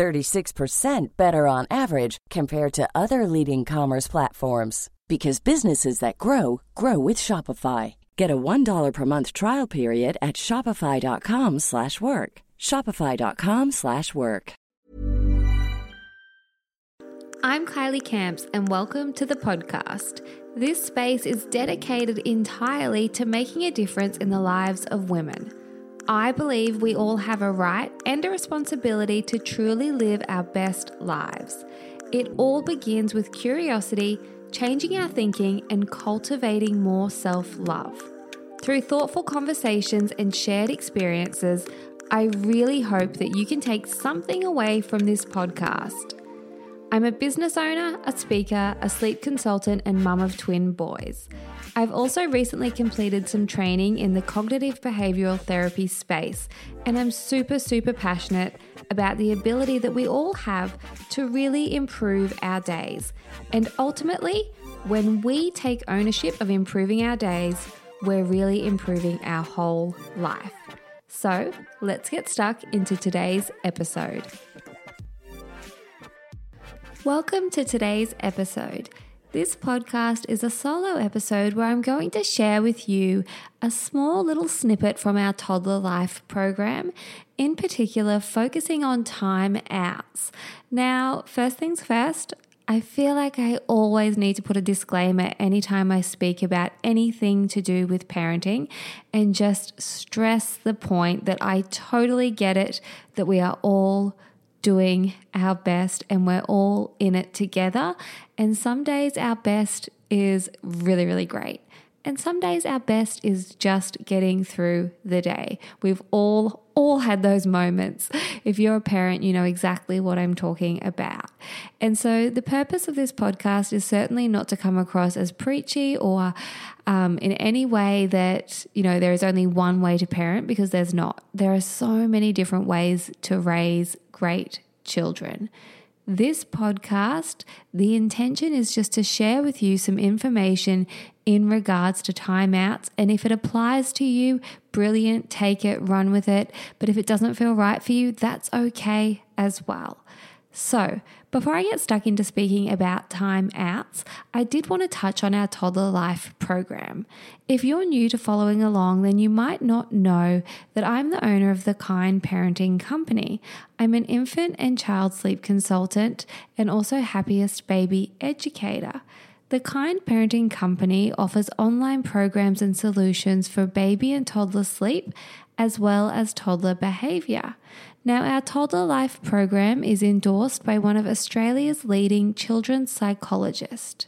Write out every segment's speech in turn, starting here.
36% better on average compared to other leading commerce platforms because businesses that grow grow with Shopify. Get a $1 per month trial period at shopify.com/work. shopify.com/work. I'm Kylie Camps and welcome to the podcast. This space is dedicated entirely to making a difference in the lives of women. I believe we all have a right and a responsibility to truly live our best lives. It all begins with curiosity, changing our thinking, and cultivating more self love. Through thoughtful conversations and shared experiences, I really hope that you can take something away from this podcast. I'm a business owner, a speaker, a sleep consultant, and mum of twin boys. I've also recently completed some training in the cognitive behavioral therapy space, and I'm super, super passionate about the ability that we all have to really improve our days. And ultimately, when we take ownership of improving our days, we're really improving our whole life. So let's get stuck into today's episode. Welcome to today's episode. This podcast is a solo episode where I'm going to share with you a small little snippet from our toddler life program, in particular, focusing on time outs. Now, first things first, I feel like I always need to put a disclaimer anytime I speak about anything to do with parenting and just stress the point that I totally get it that we are all doing our best and we're all in it together. And some days our best is really, really great. And some days our best is just getting through the day. We've all all had those moments. If you're a parent, you know exactly what I'm talking about. And so the purpose of this podcast is certainly not to come across as preachy or um, in any way that, you know, there is only one way to parent because there's not. There are so many different ways to raise great children. This podcast, the intention is just to share with you some information in regards to timeouts. And if it applies to you, brilliant, take it, run with it. But if it doesn't feel right for you, that's okay as well. So, before I get stuck into speaking about time outs, I did want to touch on our toddler life program. If you're new to following along, then you might not know that I'm the owner of the Kind Parenting Company. I'm an infant and child sleep consultant and also happiest baby educator. The Kind Parenting Company offers online programs and solutions for baby and toddler sleep as well as toddler behavior. Now, our Toddler Life program is endorsed by one of Australia's leading children's psychologists.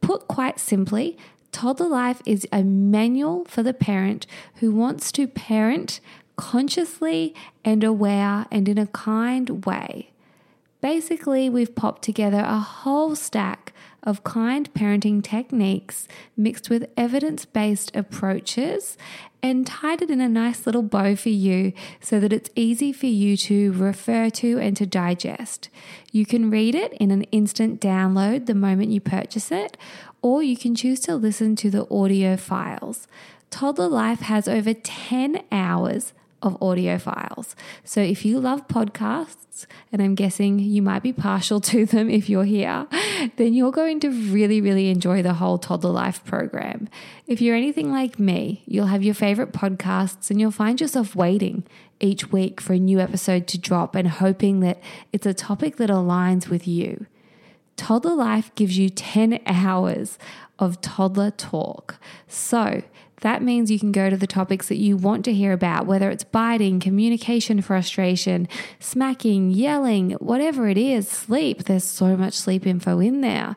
Put quite simply, Toddler Life is a manual for the parent who wants to parent consciously and aware and in a kind way. Basically, we've popped together a whole stack of kind parenting techniques mixed with evidence based approaches and tied it in a nice little bow for you so that it's easy for you to refer to and to digest. You can read it in an instant download the moment you purchase it, or you can choose to listen to the audio files. Toddler Life has over 10 hours of audio files. So if you love podcasts, and I'm guessing you might be partial to them if you're here, then you're going to really, really enjoy the whole Toddler Life program. If you're anything like me, you'll have your favorite podcasts and you'll find yourself waiting each week for a new episode to drop and hoping that it's a topic that aligns with you. Toddler Life gives you 10 hours of toddler talk. So, that means you can go to the topics that you want to hear about, whether it's biting, communication frustration, smacking, yelling, whatever it is, sleep. There's so much sleep info in there.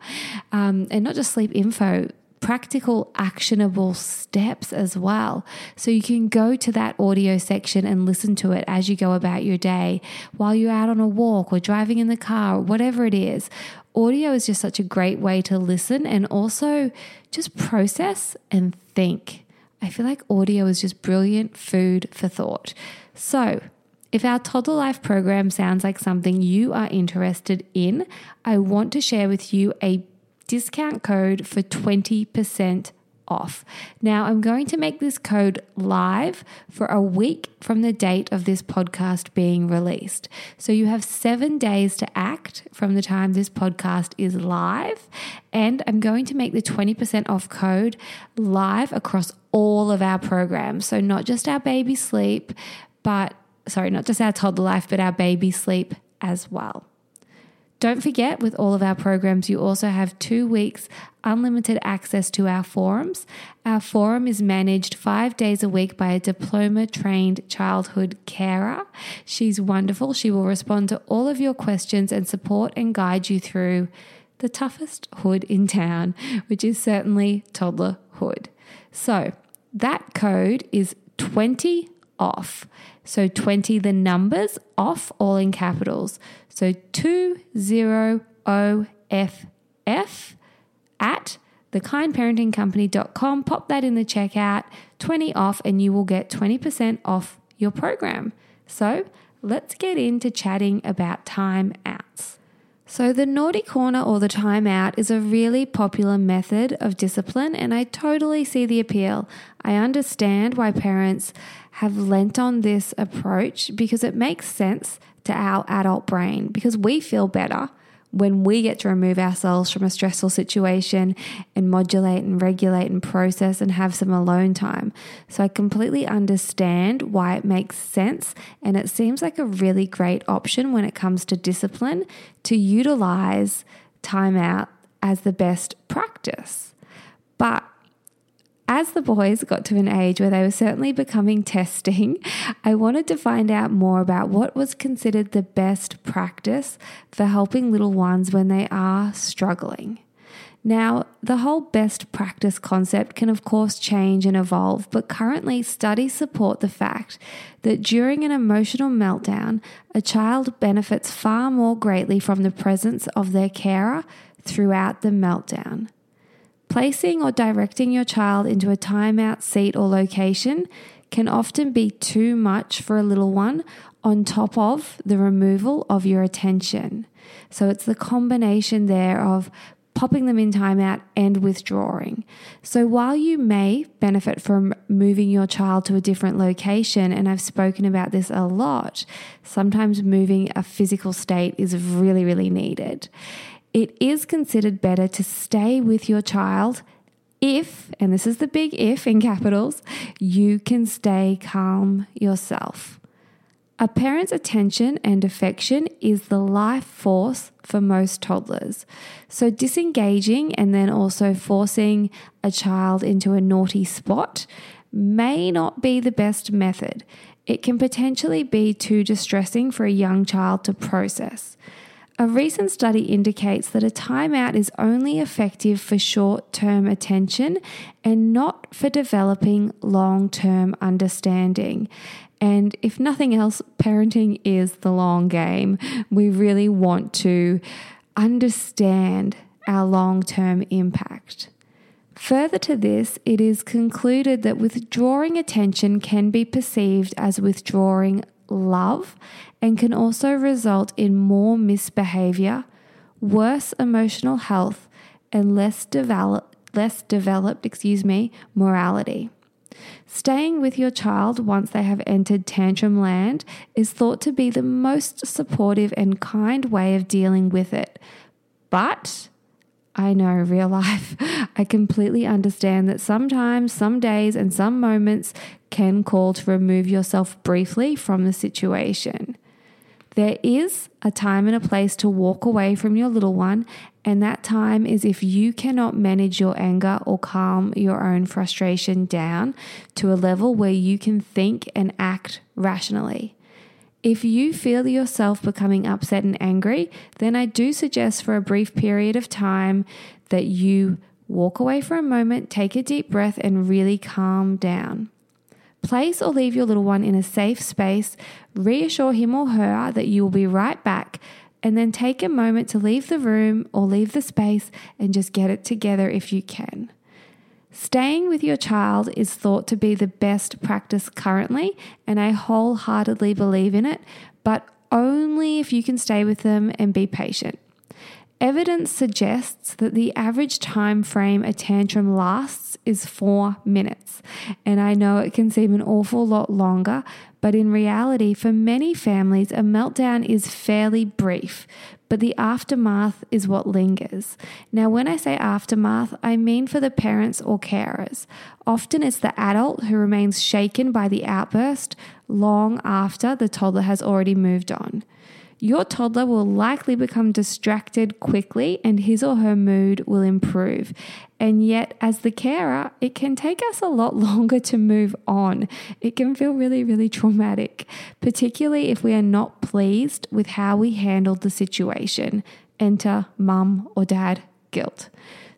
Um, and not just sleep info, practical, actionable steps as well. So you can go to that audio section and listen to it as you go about your day while you're out on a walk or driving in the car, whatever it is. audio is just such a great way to listen and also just process and think. I feel like audio is just brilliant food for thought. So, if our toddler life program sounds like something you are interested in, I want to share with you a discount code for 20% off. Now, I'm going to make this code live for a week from the date of this podcast being released. So you have seven days to act from the time this podcast is live. And I'm going to make the 20% off code live across all of our programs. So not just our baby sleep, but sorry, not just our toddler life, but our baby sleep as well. Don't forget, with all of our programs, you also have two weeks unlimited access to our forums. Our forum is managed five days a week by a diploma trained childhood carer. She's wonderful. She will respond to all of your questions and support and guide you through the toughest hood in town, which is certainly toddlerhood. So that code is 20 off. So 20 the numbers off all in capitals. So 20OFF at thekindparentingcompany.com. Pop that in the checkout, 20 off, and you will get 20% off your program. So let's get into chatting about time outs. So, the naughty corner or the timeout is a really popular method of discipline, and I totally see the appeal. I understand why parents have lent on this approach because it makes sense to our adult brain because we feel better when we get to remove ourselves from a stressful situation and modulate and regulate and process and have some alone time. So I completely understand why it makes sense. And it seems like a really great option when it comes to discipline to utilize time out as the best practice. But as the boys got to an age where they were certainly becoming testing, I wanted to find out more about what was considered the best practice for helping little ones when they are struggling. Now, the whole best practice concept can, of course, change and evolve, but currently studies support the fact that during an emotional meltdown, a child benefits far more greatly from the presence of their carer throughout the meltdown. Placing or directing your child into a timeout seat or location can often be too much for a little one on top of the removal of your attention. So it's the combination there of popping them in timeout and withdrawing. So while you may benefit from moving your child to a different location, and I've spoken about this a lot, sometimes moving a physical state is really, really needed it is considered better to stay with your child if, and this is the big if in capitals, you can stay calm yourself. A parent's attention and affection is the life force for most toddlers. So, disengaging and then also forcing a child into a naughty spot may not be the best method. It can potentially be too distressing for a young child to process. A recent study indicates that a timeout is only effective for short term attention and not for developing long term understanding. And if nothing else, parenting is the long game. We really want to understand our long term impact. Further to this, it is concluded that withdrawing attention can be perceived as withdrawing love and can also result in more misbehavior, worse emotional health, and less develop, less developed, excuse me, morality. Staying with your child once they have entered tantrum land is thought to be the most supportive and kind way of dealing with it. But I know, real life. I completely understand that sometimes, some days, and some moments can call to remove yourself briefly from the situation. There is a time and a place to walk away from your little one, and that time is if you cannot manage your anger or calm your own frustration down to a level where you can think and act rationally. If you feel yourself becoming upset and angry, then I do suggest for a brief period of time that you walk away for a moment, take a deep breath, and really calm down. Place or leave your little one in a safe space, reassure him or her that you will be right back. and then take a moment to leave the room or leave the space and just get it together if you can. Staying with your child is thought to be the best practice currently, and I wholeheartedly believe in it, but only if you can stay with them and be patient. Evidence suggests that the average time frame a tantrum lasts is four minutes. And I know it can seem an awful lot longer, but in reality, for many families, a meltdown is fairly brief, but the aftermath is what lingers. Now, when I say aftermath, I mean for the parents or carers. Often it's the adult who remains shaken by the outburst long after the toddler has already moved on your toddler will likely become distracted quickly and his or her mood will improve. And yet, as the carer, it can take us a lot longer to move on. It can feel really, really traumatic, particularly if we are not pleased with how we handled the situation. Enter mum or dad guilt.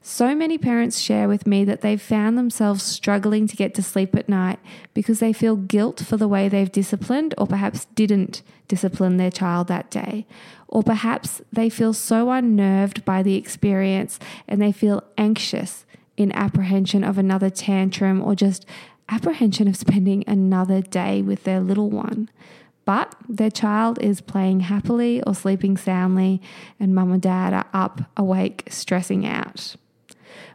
So many parents share with me that they've found themselves struggling to get to sleep at night because they feel guilt for the way they've disciplined or perhaps didn't discipline their child that day. Or perhaps they feel so unnerved by the experience and they feel anxious in apprehension of another tantrum or just apprehension of spending another day with their little one. But their child is playing happily or sleeping soundly, and mum and dad are up, awake, stressing out.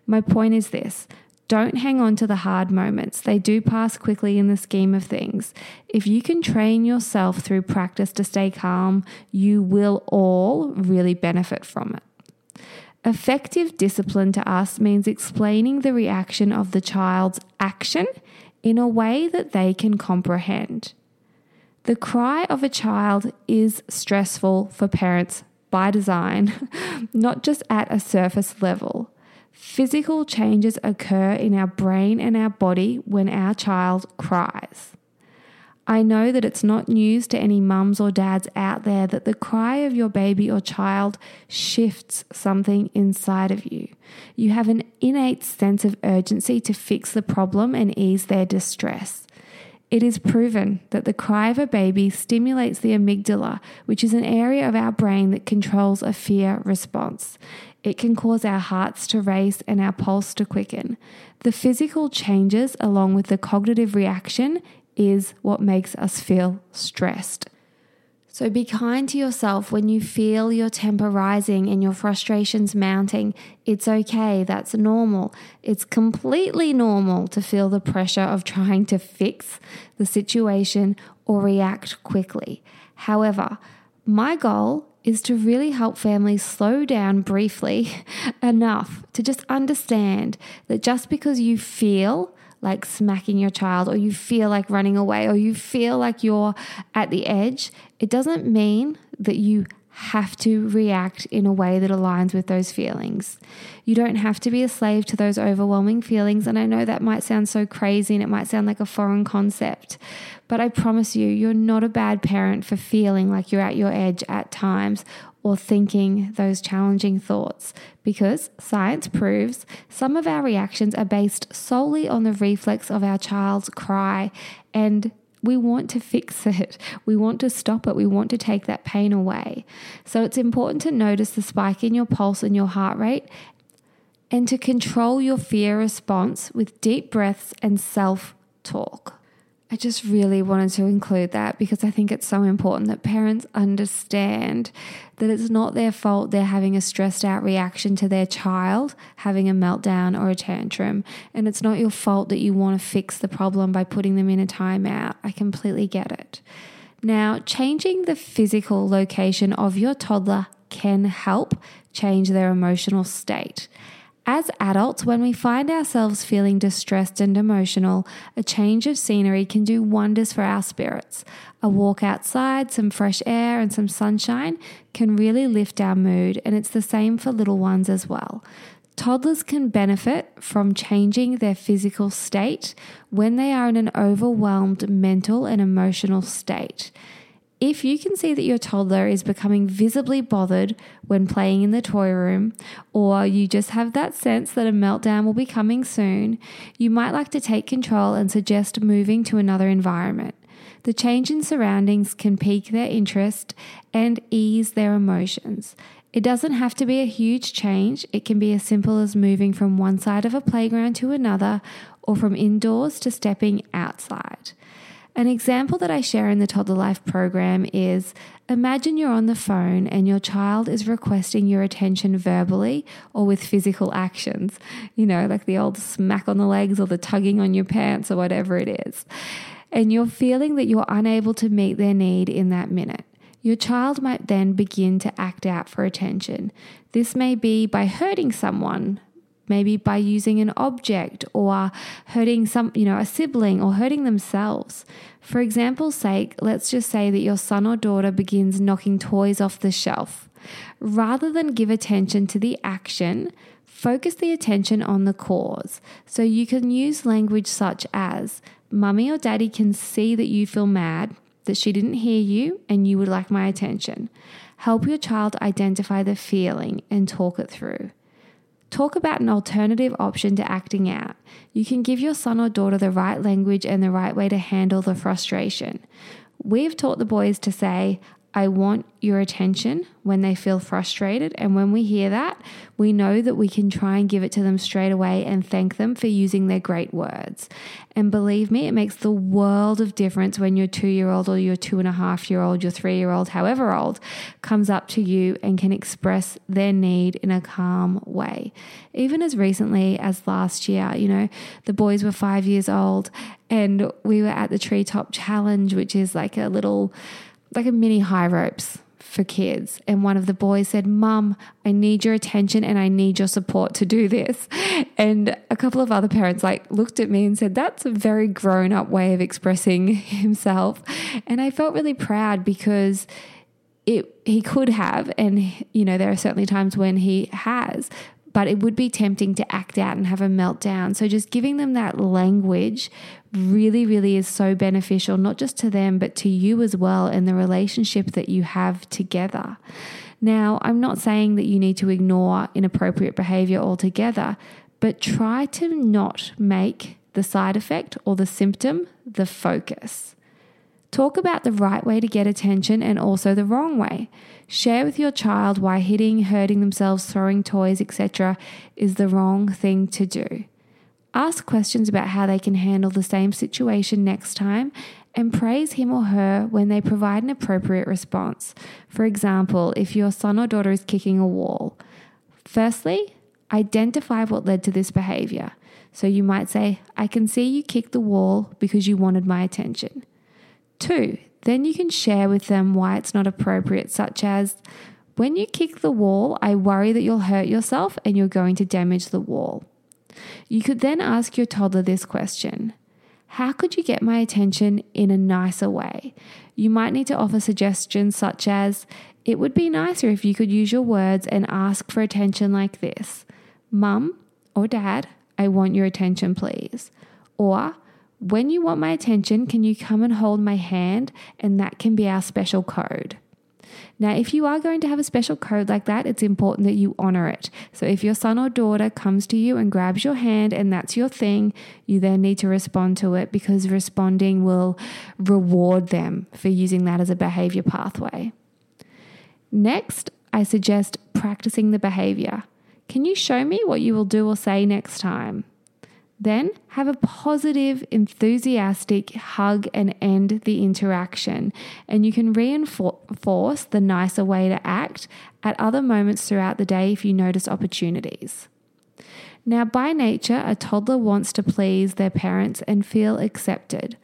My point is this don't hang on to the hard moments. They do pass quickly in the scheme of things. If you can train yourself through practice to stay calm, you will all really benefit from it. Effective discipline to us means explaining the reaction of the child's action in a way that they can comprehend. The cry of a child is stressful for parents by design, not just at a surface level. Physical changes occur in our brain and our body when our child cries. I know that it's not news to any mums or dads out there that the cry of your baby or child shifts something inside of you. You have an innate sense of urgency to fix the problem and ease their distress. It is proven that the cry of a baby stimulates the amygdala, which is an area of our brain that controls a fear response. It can cause our hearts to race and our pulse to quicken. The physical changes, along with the cognitive reaction, is what makes us feel stressed. So be kind to yourself when you feel your temper rising and your frustrations mounting. It's okay, that's normal. It's completely normal to feel the pressure of trying to fix the situation or react quickly. However, my goal is to really help families slow down briefly enough to just understand that just because you feel like smacking your child or you feel like running away or you feel like you're at the edge, it doesn't mean that you have to react in a way that aligns with those feelings. You don't have to be a slave to those overwhelming feelings. And I know that might sound so crazy and it might sound like a foreign concept, but I promise you, you're not a bad parent for feeling like you're at your edge at times or thinking those challenging thoughts because science proves some of our reactions are based solely on the reflex of our child's cry and we want to fix it. We want to stop it. We want to take that pain away. So it's important to notice the spike in your pulse and your heart rate and to control your fear response with deep breaths and self talk. I just really wanted to include that because I think it's so important that parents understand that it's not their fault they're having a stressed out reaction to their child having a meltdown or a tantrum. And it's not your fault that you want to fix the problem by putting them in a timeout. I completely get it. Now, changing the physical location of your toddler can help change their emotional state. As adults, when we find ourselves feeling distressed and emotional, a change of scenery can do wonders for our spirits. A walk outside, some fresh air, and some sunshine can really lift our mood, and it's the same for little ones as well. Toddlers can benefit from changing their physical state when they are in an overwhelmed mental and emotional state. If you can see that your toddler is becoming visibly bothered when playing in the toy room, or you just have that sense that a meltdown will be coming soon, you might like to take control and suggest moving to another environment. The change in surroundings can pique their interest and ease their emotions. It doesn't have to be a huge change, it can be as simple as moving from one side of a playground to another or from indoors to stepping outside. An example that I share in the Toddler Life program is imagine you're on the phone and your child is requesting your attention verbally or with physical actions, you know, like the old smack on the legs or the tugging on your pants or whatever it is. And you're feeling that you're unable to meet their need in that minute. Your child might then begin to act out for attention. This may be by hurting someone, maybe by using an object or hurting some, you know, a sibling or hurting themselves. For example's sake, let's just say that your son or daughter begins knocking toys off the shelf. Rather than give attention to the action, focus the attention on the cause. So you can use language such as, Mummy or Daddy can see that you feel mad that she didn't hear you and you would like my attention. Help your child identify the feeling and talk it through. Talk about an alternative option to acting out. You can give your son or daughter the right language and the right way to handle the frustration. We've taught the boys to say, I want your attention when they feel frustrated. And when we hear that, we know that we can try and give it to them straight away and thank them for using their great words. And believe me, it makes the world of difference when your two year old or your two and a half year old, your three year old, however old, comes up to you and can express their need in a calm way. Even as recently as last year, you know, the boys were five years old and we were at the Treetop Challenge, which is like a little like a mini high ropes for kids. And one of the boys said, Mum, I need your attention and I need your support to do this. And a couple of other parents like looked at me and said, That's a very grown up way of expressing himself. And I felt really proud because it he could have, and you know, there are certainly times when he has, but it would be tempting to act out and have a meltdown. So just giving them that language really, really is so beneficial, not just to them, but to you as well and the relationship that you have together. Now, I'm not saying that you need to ignore inappropriate behavior altogether, but try to not make the side effect or the symptom the focus. Talk about the right way to get attention and also the wrong way. Share with your child why hitting, hurting themselves, throwing toys, etc. is the wrong thing to do. Ask questions about how they can handle the same situation next time and praise him or her when they provide an appropriate response. For example, if your son or daughter is kicking a wall, firstly, identify what led to this behavior. So you might say, I can see you kicked the wall because you wanted my attention. Two, then you can share with them why it's not appropriate, such as, when you kick the wall, I worry that you'll hurt yourself and you're going to damage the wall. You could then ask your toddler this question How could you get my attention in a nicer way? You might need to offer suggestions such as It would be nicer if you could use your words and ask for attention like this Mum or Dad, I want your attention, please. Or, when you want my attention, can you come and hold my hand? And that can be our special code. Now, if you are going to have a special code like that, it's important that you honor it. So, if your son or daughter comes to you and grabs your hand and that's your thing, you then need to respond to it because responding will reward them for using that as a behavior pathway. Next, I suggest practicing the behavior. Can you show me what you will do or say next time? Then have a positive, enthusiastic hug and end the interaction. And you can reinforce the nicer way to act at other moments throughout the day if you notice opportunities. Now, by nature, a toddler wants to please their parents and feel accepted.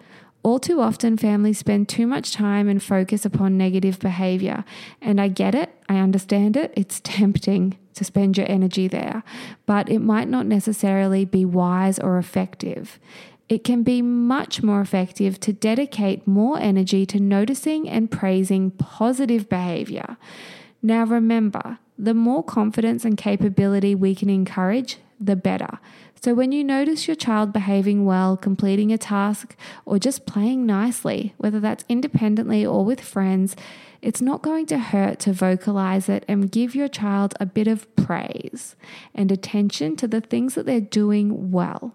All too often, families spend too much time and focus upon negative behavior. And I get it, I understand it, it's tempting to spend your energy there, but it might not necessarily be wise or effective. It can be much more effective to dedicate more energy to noticing and praising positive behavior. Now, remember, the more confidence and capability we can encourage, the better. So, when you notice your child behaving well, completing a task, or just playing nicely, whether that's independently or with friends, it's not going to hurt to vocalize it and give your child a bit of praise and attention to the things that they're doing well.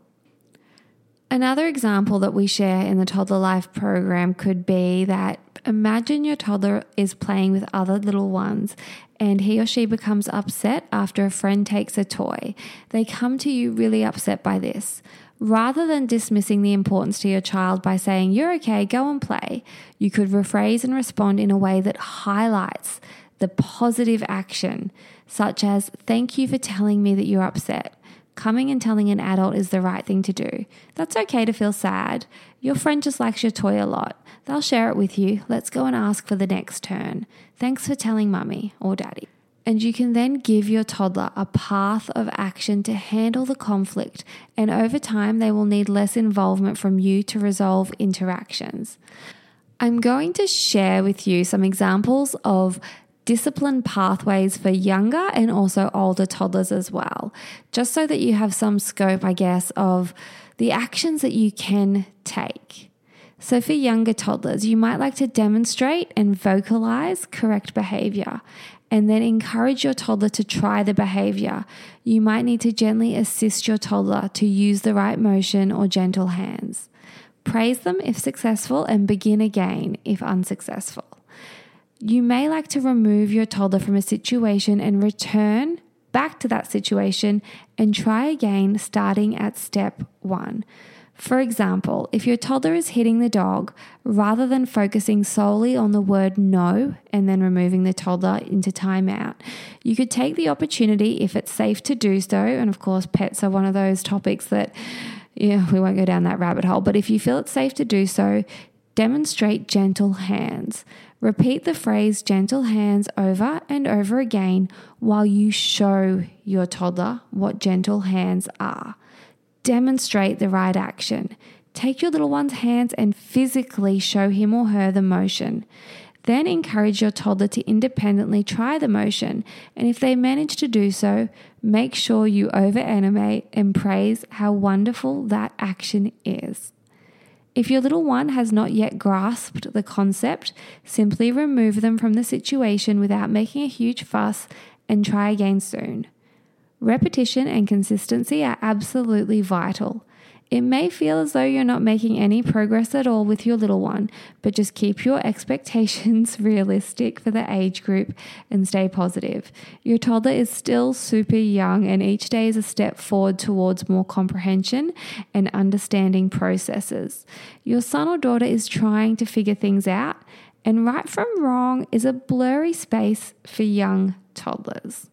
Another example that we share in the Toddler Life program could be that imagine your toddler is playing with other little ones and he or she becomes upset after a friend takes a toy. They come to you really upset by this. Rather than dismissing the importance to your child by saying, You're okay, go and play, you could rephrase and respond in a way that highlights the positive action, such as, Thank you for telling me that you're upset. Coming and telling an adult is the right thing to do. That's okay to feel sad. Your friend just likes your toy a lot. They'll share it with you. Let's go and ask for the next turn. Thanks for telling mummy or daddy. And you can then give your toddler a path of action to handle the conflict, and over time, they will need less involvement from you to resolve interactions. I'm going to share with you some examples of discipline pathways for younger and also older toddlers as well, just so that you have some scope, I guess, of the actions that you can take. So, for younger toddlers, you might like to demonstrate and vocalize correct behavior and then encourage your toddler to try the behavior. You might need to gently assist your toddler to use the right motion or gentle hands. Praise them if successful and begin again if unsuccessful. You may like to remove your toddler from a situation and return back to that situation and try again starting at step one. For example, if your toddler is hitting the dog, rather than focusing solely on the word no and then removing the toddler into timeout, you could take the opportunity, if it's safe to do so, and of course, pets are one of those topics that, yeah, we won't go down that rabbit hole, but if you feel it's safe to do so, demonstrate gentle hands. Repeat the phrase gentle hands over and over again while you show your toddler what gentle hands are. Demonstrate the right action. Take your little one's hands and physically show him or her the motion. Then encourage your toddler to independently try the motion, and if they manage to do so, make sure you over animate and praise how wonderful that action is. If your little one has not yet grasped the concept, simply remove them from the situation without making a huge fuss and try again soon. Repetition and consistency are absolutely vital. It may feel as though you're not making any progress at all with your little one, but just keep your expectations realistic for the age group and stay positive. Your toddler is still super young, and each day is a step forward towards more comprehension and understanding processes. Your son or daughter is trying to figure things out, and right from wrong is a blurry space for young toddlers.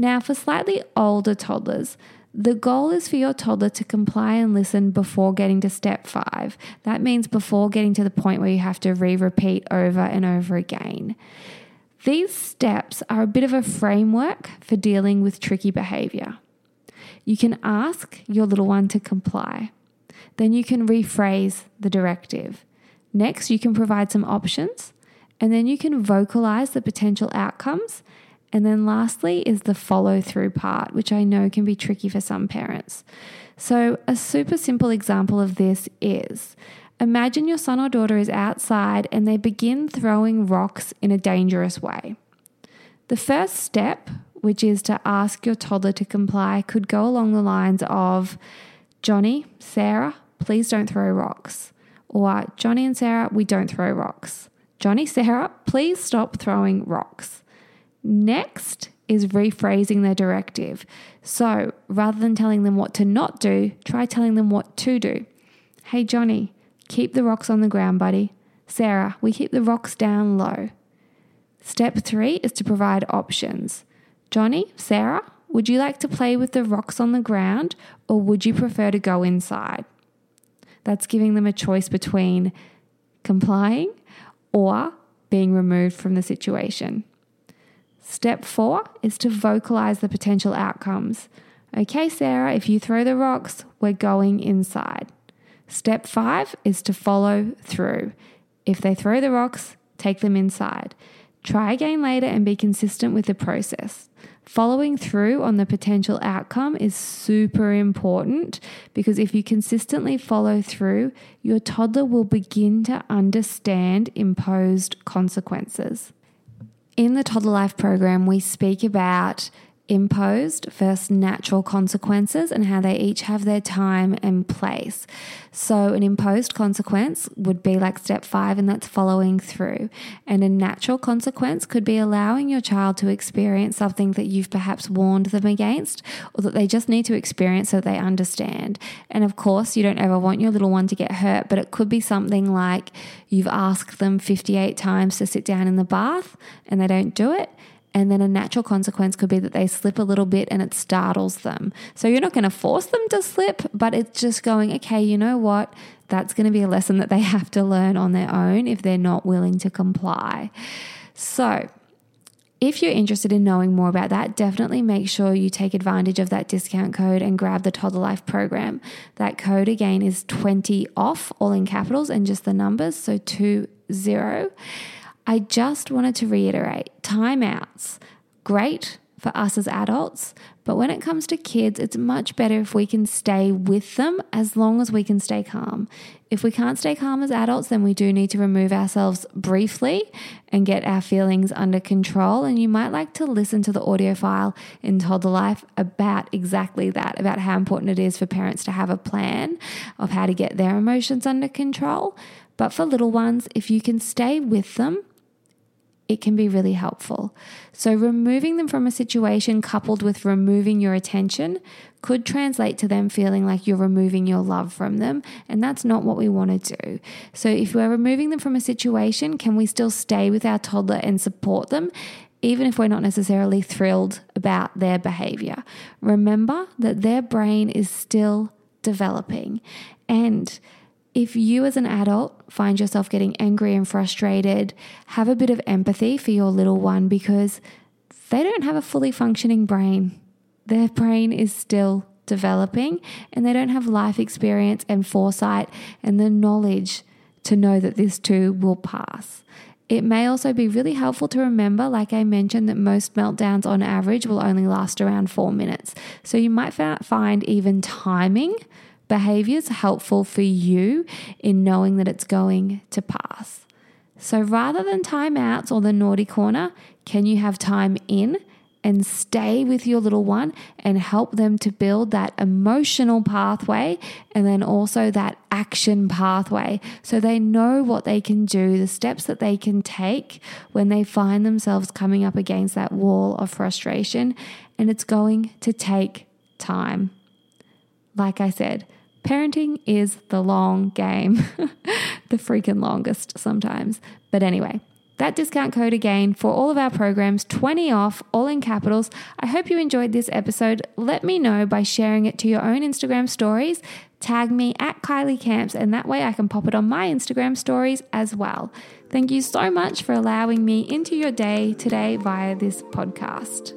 Now, for slightly older toddlers, the goal is for your toddler to comply and listen before getting to step five. That means before getting to the point where you have to re repeat over and over again. These steps are a bit of a framework for dealing with tricky behavior. You can ask your little one to comply. Then you can rephrase the directive. Next, you can provide some options, and then you can vocalize the potential outcomes and then lastly is the follow through part, which I know can be tricky for some parents. So, a super simple example of this is imagine your son or daughter is outside and they begin throwing rocks in a dangerous way. The first step, which is to ask your toddler to comply, could go along the lines of Johnny, Sarah, please don't throw rocks. Or Johnny and Sarah, we don't throw rocks. Johnny, Sarah, please stop throwing rocks. Next is rephrasing their directive. So rather than telling them what to not do, try telling them what to do. Hey, Johnny, keep the rocks on the ground, buddy. Sarah, we keep the rocks down low. Step three is to provide options. Johnny, Sarah, would you like to play with the rocks on the ground or would you prefer to go inside? That's giving them a choice between complying or being removed from the situation. Step four is to vocalize the potential outcomes. Okay, Sarah, if you throw the rocks, we're going inside. Step five is to follow through. If they throw the rocks, take them inside. Try again later and be consistent with the process. Following through on the potential outcome is super important because if you consistently follow through, your toddler will begin to understand imposed consequences. In the Toddler Life program, we speak about imposed versus natural consequences and how they each have their time and place. So, an imposed consequence would be like step five, and that's following through. And a natural consequence could be allowing your child to experience something that you've perhaps warned them against or that they just need to experience so they understand. And of course, you don't ever want your little one to get hurt, but it could be something like you've asked them 58 times to sit down in the bath and they don't do it. And then a natural consequence could be that they slip a little bit and it startles them. So you're not going to force them to slip, but it's just going, okay, you know what? That's going to be a lesson that they have to learn on their own if they're not willing to comply. So, if you're interested in knowing more about that, definitely make sure you take advantage of that discount code and grab the Toddler Life program. That code again is 20 off, all in capitals and just the numbers, so 20. I just wanted to reiterate timeouts, great for us as adults, but when it comes to kids, it's much better if we can stay with them as long as we can stay calm. If we can't stay calm as adults, then we do need to remove ourselves briefly and get our feelings under control. And you might like to listen to the audio file in Toddler Life about exactly that, about how important it is for parents to have a plan of how to get their emotions under control. But for little ones, if you can stay with them, it can be really helpful. So, removing them from a situation coupled with removing your attention could translate to them feeling like you're removing your love from them. And that's not what we want to do. So, if we're removing them from a situation, can we still stay with our toddler and support them? Even if we're not necessarily thrilled about their behavior, remember that their brain is still developing. And if you as an adult find yourself getting angry and frustrated, have a bit of empathy for your little one because they don't have a fully functioning brain. Their brain is still developing and they don't have life experience and foresight and the knowledge to know that this too will pass. It may also be really helpful to remember, like I mentioned, that most meltdowns on average will only last around four minutes. So you might find even timing behaviors helpful for you in knowing that it's going to pass. So rather than timeouts or the naughty corner, can you have time in and stay with your little one and help them to build that emotional pathway and then also that action pathway so they know what they can do, the steps that they can take when they find themselves coming up against that wall of frustration. And it's going to take time. Like I said, Parenting is the long game, the freaking longest sometimes. But anyway, that discount code again for all of our programs 20 off, all in capitals. I hope you enjoyed this episode. Let me know by sharing it to your own Instagram stories. Tag me at Kylie Camps, and that way I can pop it on my Instagram stories as well. Thank you so much for allowing me into your day today via this podcast.